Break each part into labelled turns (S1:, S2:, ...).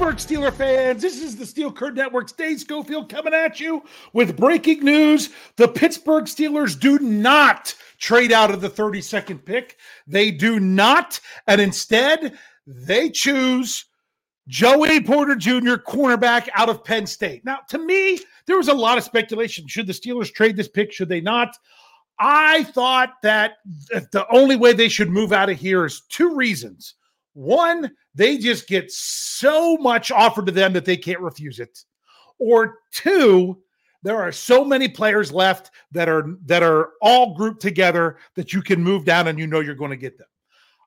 S1: Pittsburgh Steeler fans, this is the Steel Curtain Network's Dave Schofield coming at you with breaking news. The Pittsburgh Steelers do not trade out of the 32nd pick. They do not. And instead, they choose Joey Porter Jr., cornerback out of Penn State. Now, to me, there was a lot of speculation. Should the Steelers trade this pick? Should they not? I thought that the only way they should move out of here is two reasons. One, they just get so much offered to them that they can't refuse it. Or two, there are so many players left that are that are all grouped together that you can move down and you know you're going to get them.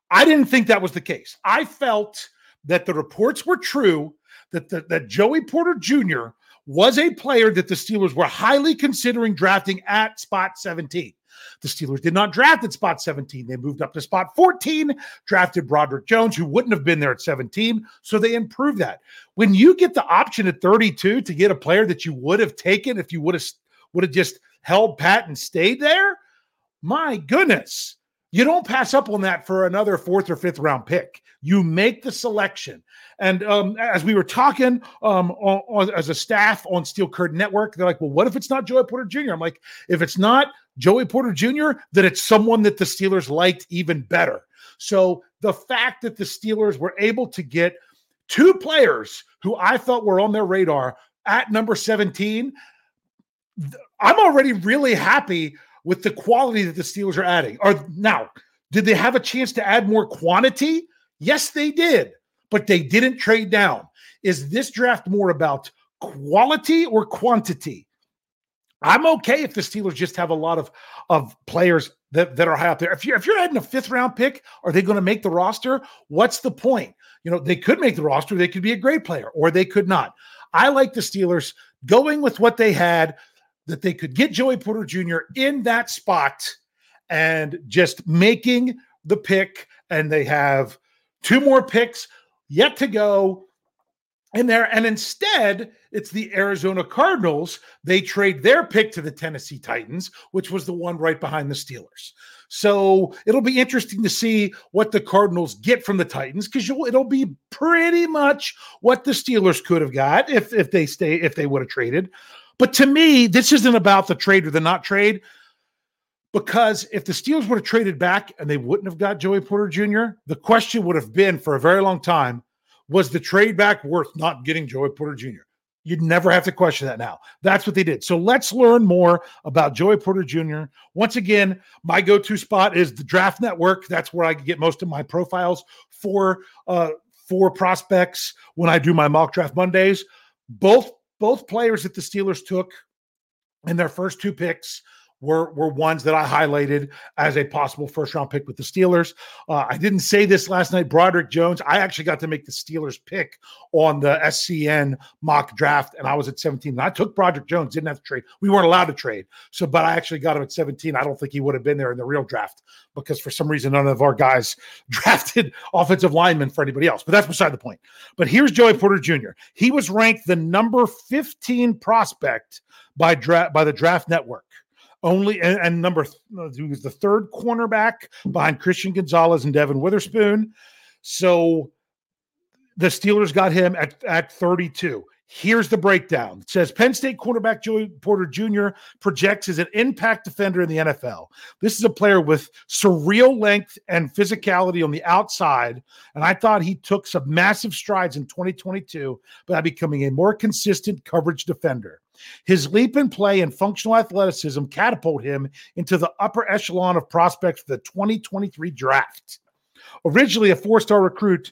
S1: I didn't think that was the case. I felt that the reports were true that the, that Joey Porter Jr. was a player that the Steelers were highly considering drafting at spot 17. The Steelers did not draft at spot 17. They moved up to spot 14, drafted Broderick Jones, who wouldn't have been there at 17. So they improved that. When you get the option at 32 to get a player that you would have taken if you would have would have just held pat and stayed there, my goodness. You don't pass up on that for another fourth or fifth round pick. You make the selection. And um, as we were talking um, on, on, as a staff on Steel Curtain Network, they're like, well, what if it's not Joey Porter Jr.? I'm like, if it's not Joey Porter Jr., that it's someone that the Steelers liked even better. So the fact that the Steelers were able to get two players who I thought were on their radar at number 17, I'm already really happy with the quality that the Steelers are adding. Are now, did they have a chance to add more quantity? Yes, they did, but they didn't trade down. Is this draft more about quality or quantity? I'm okay if the Steelers just have a lot of of players that, that are high up there. If you're if you're adding a fifth round pick, are they going to make the roster? What's the point? You know, they could make the roster, they could be a great player, or they could not. I like the Steelers going with what they had, that they could get Joey Porter Jr. in that spot and just making the pick. And they have two more picks yet to go in there. And instead, it's the Arizona Cardinals. They trade their pick to the Tennessee Titans, which was the one right behind the Steelers. So it'll be interesting to see what the Cardinals get from the Titans because it'll be pretty much what the Steelers could have got if if they stay if they would have traded. But to me, this isn't about the trade or the not trade. Because if the Steelers would have traded back and they wouldn't have got Joey Porter Jr., the question would have been for a very long time was the trade back worth not getting Joey Porter Jr.? You'd never have to question that now. That's what they did. So let's learn more about Joey Porter Jr. Once again, my go to spot is the Draft Network. That's where I get most of my profiles for uh, for prospects when I do my mock draft Mondays. Both both players that the Steelers took in their first two picks were were ones that I highlighted as a possible first round pick with the Steelers. Uh, I didn't say this last night. Broderick Jones, I actually got to make the Steelers pick on the SCN mock draft, and I was at 17. And I took Broderick Jones, didn't have to trade. We weren't allowed to trade. So, but I actually got him at 17. I don't think he would have been there in the real draft because for some reason none of our guys drafted offensive linemen for anybody else. But that's beside the point. But here's Joey Porter Jr. He was ranked the number 15 prospect by draft by the draft network only and, and number th- he was the third cornerback behind Christian Gonzalez and Devon Witherspoon. So the Steelers got him at, at 32. Here's the breakdown. It says Penn State quarterback Joey Porter Jr. projects as an impact defender in the NFL. This is a player with surreal length and physicality on the outside. And I thought he took some massive strides in 2022 by becoming a more consistent coverage defender. His leap in play and functional athleticism catapult him into the upper echelon of prospects for the 2023 draft. Originally a four star recruit,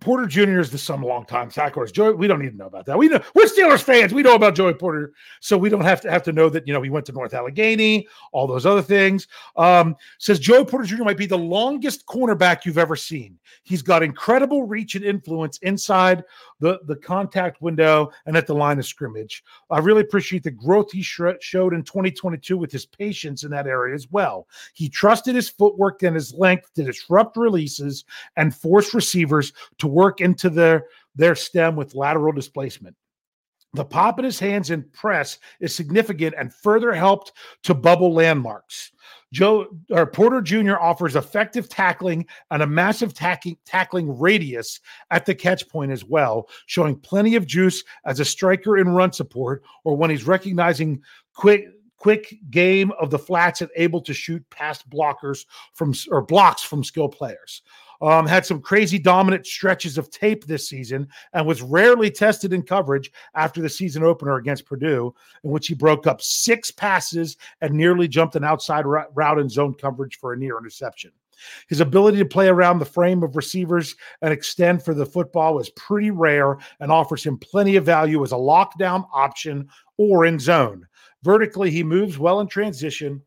S1: Porter Jr. is the some long time tackler. Joey, we don't need to know about that. We know we're Steelers fans. We know about Joey Porter, so we don't have to have to know that you know he went to North Allegheny, all those other things. Um, says Joey Porter Jr. might be the longest cornerback you've ever seen. He's got incredible reach and influence inside the the contact window and at the line of scrimmage. I really appreciate the growth he sh- showed in 2022 with his patience in that area as well. He trusted his footwork and his length to disrupt releases and force receivers to work into their their stem with lateral displacement. The pop in his hands and press is significant and further helped to bubble landmarks. Joe or Porter Jr. offers effective tackling and a massive tackling, tackling radius at the catch point as well, showing plenty of juice as a striker in run support or when he's recognizing quick quick game of the flats and able to shoot past blockers from or blocks from skill players. Um, had some crazy dominant stretches of tape this season and was rarely tested in coverage after the season opener against Purdue, in which he broke up six passes and nearly jumped an outside route in zone coverage for a near interception. His ability to play around the frame of receivers and extend for the football is pretty rare and offers him plenty of value as a lockdown option or in zone. Vertically, he moves well in transition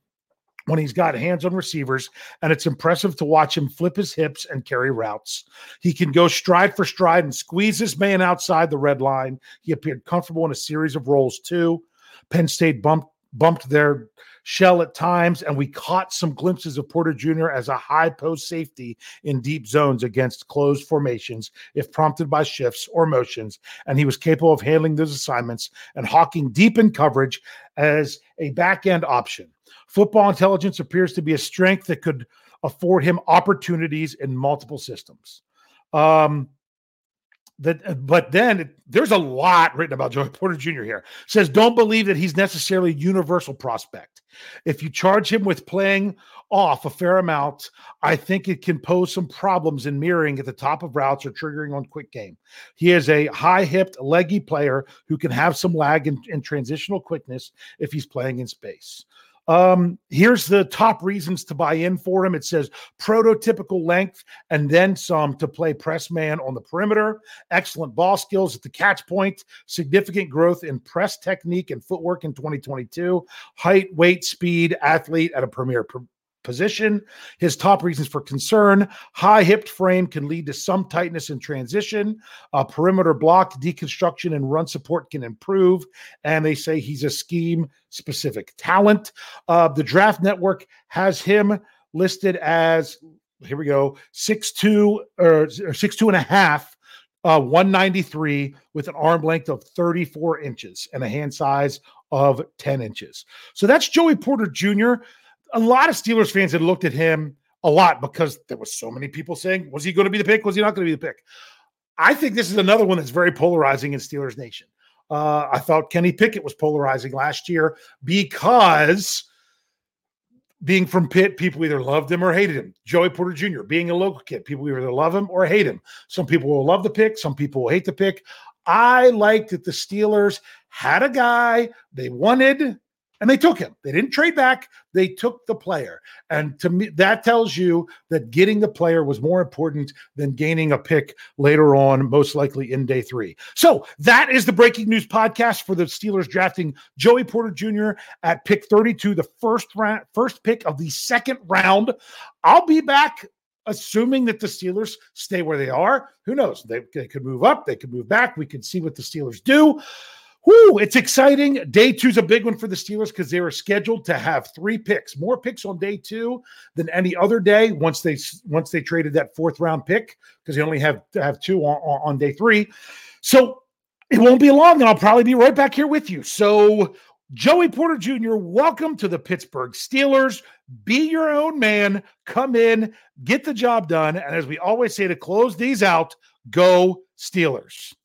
S1: when he's got hands on receivers, and it's impressive to watch him flip his hips and carry routes. He can go stride for stride and squeeze his man outside the red line. He appeared comfortable in a series of roles too. Penn State bumped bumped their shell at times, and we caught some glimpses of Porter Jr. as a high post safety in deep zones against closed formations if prompted by shifts or motions. And he was capable of handling those assignments and hawking deep in coverage as a back end option. Football intelligence appears to be a strength that could afford him opportunities in multiple systems. Um, that, uh, but then it, there's a lot written about Joey Porter Jr. here. says don't believe that he's necessarily a universal prospect. If you charge him with playing off a fair amount, I think it can pose some problems in mirroring at the top of routes or triggering on quick game. He is a high hipped, leggy player who can have some lag in transitional quickness if he's playing in space. Um, here's the top reasons to buy in for him. It says prototypical length and then some to play press man on the perimeter, excellent ball skills at the catch point, significant growth in press technique and footwork in 2022, height, weight, speed, athlete at a premier position. His top reasons for concern high hipped frame can lead to some tightness in transition. Perimeter block deconstruction and run support can improve. And they say he's a scheme specific talent. Uh, the draft network has him listed as here we go six two or, or six two and a half uh, 193 with an arm length of 34 inches and a hand size of 10 inches. So that's Joey Porter Jr a lot of Steelers fans had looked at him a lot because there was so many people saying, was he going to be the pick? Was he not going to be the pick? I think this is another one that's very polarizing in Steelers Nation. Uh, I thought Kenny Pickett was polarizing last year because being from Pitt, people either loved him or hated him. Joey Porter Jr., being a local kid, people either love him or hate him. Some people will love the pick, some people will hate the pick. I like that the Steelers had a guy they wanted and they took him. They didn't trade back. They took the player. And to me, that tells you that getting the player was more important than gaining a pick later on, most likely in day three. So that is the breaking news podcast for the Steelers drafting Joey Porter Jr. at pick 32, the first round, first pick of the second round. I'll be back assuming that the Steelers stay where they are. Who knows? They, they could move up, they could move back. We could see what the Steelers do. Whoo, it's exciting. Day two is a big one for the Steelers because they were scheduled to have three picks, more picks on day two than any other day. Once they once they traded that fourth round pick because they only have have two on, on day three, so it won't be long, and I'll probably be right back here with you. So, Joey Porter Jr., welcome to the Pittsburgh Steelers. Be your own man. Come in, get the job done, and as we always say to close these out, go Steelers.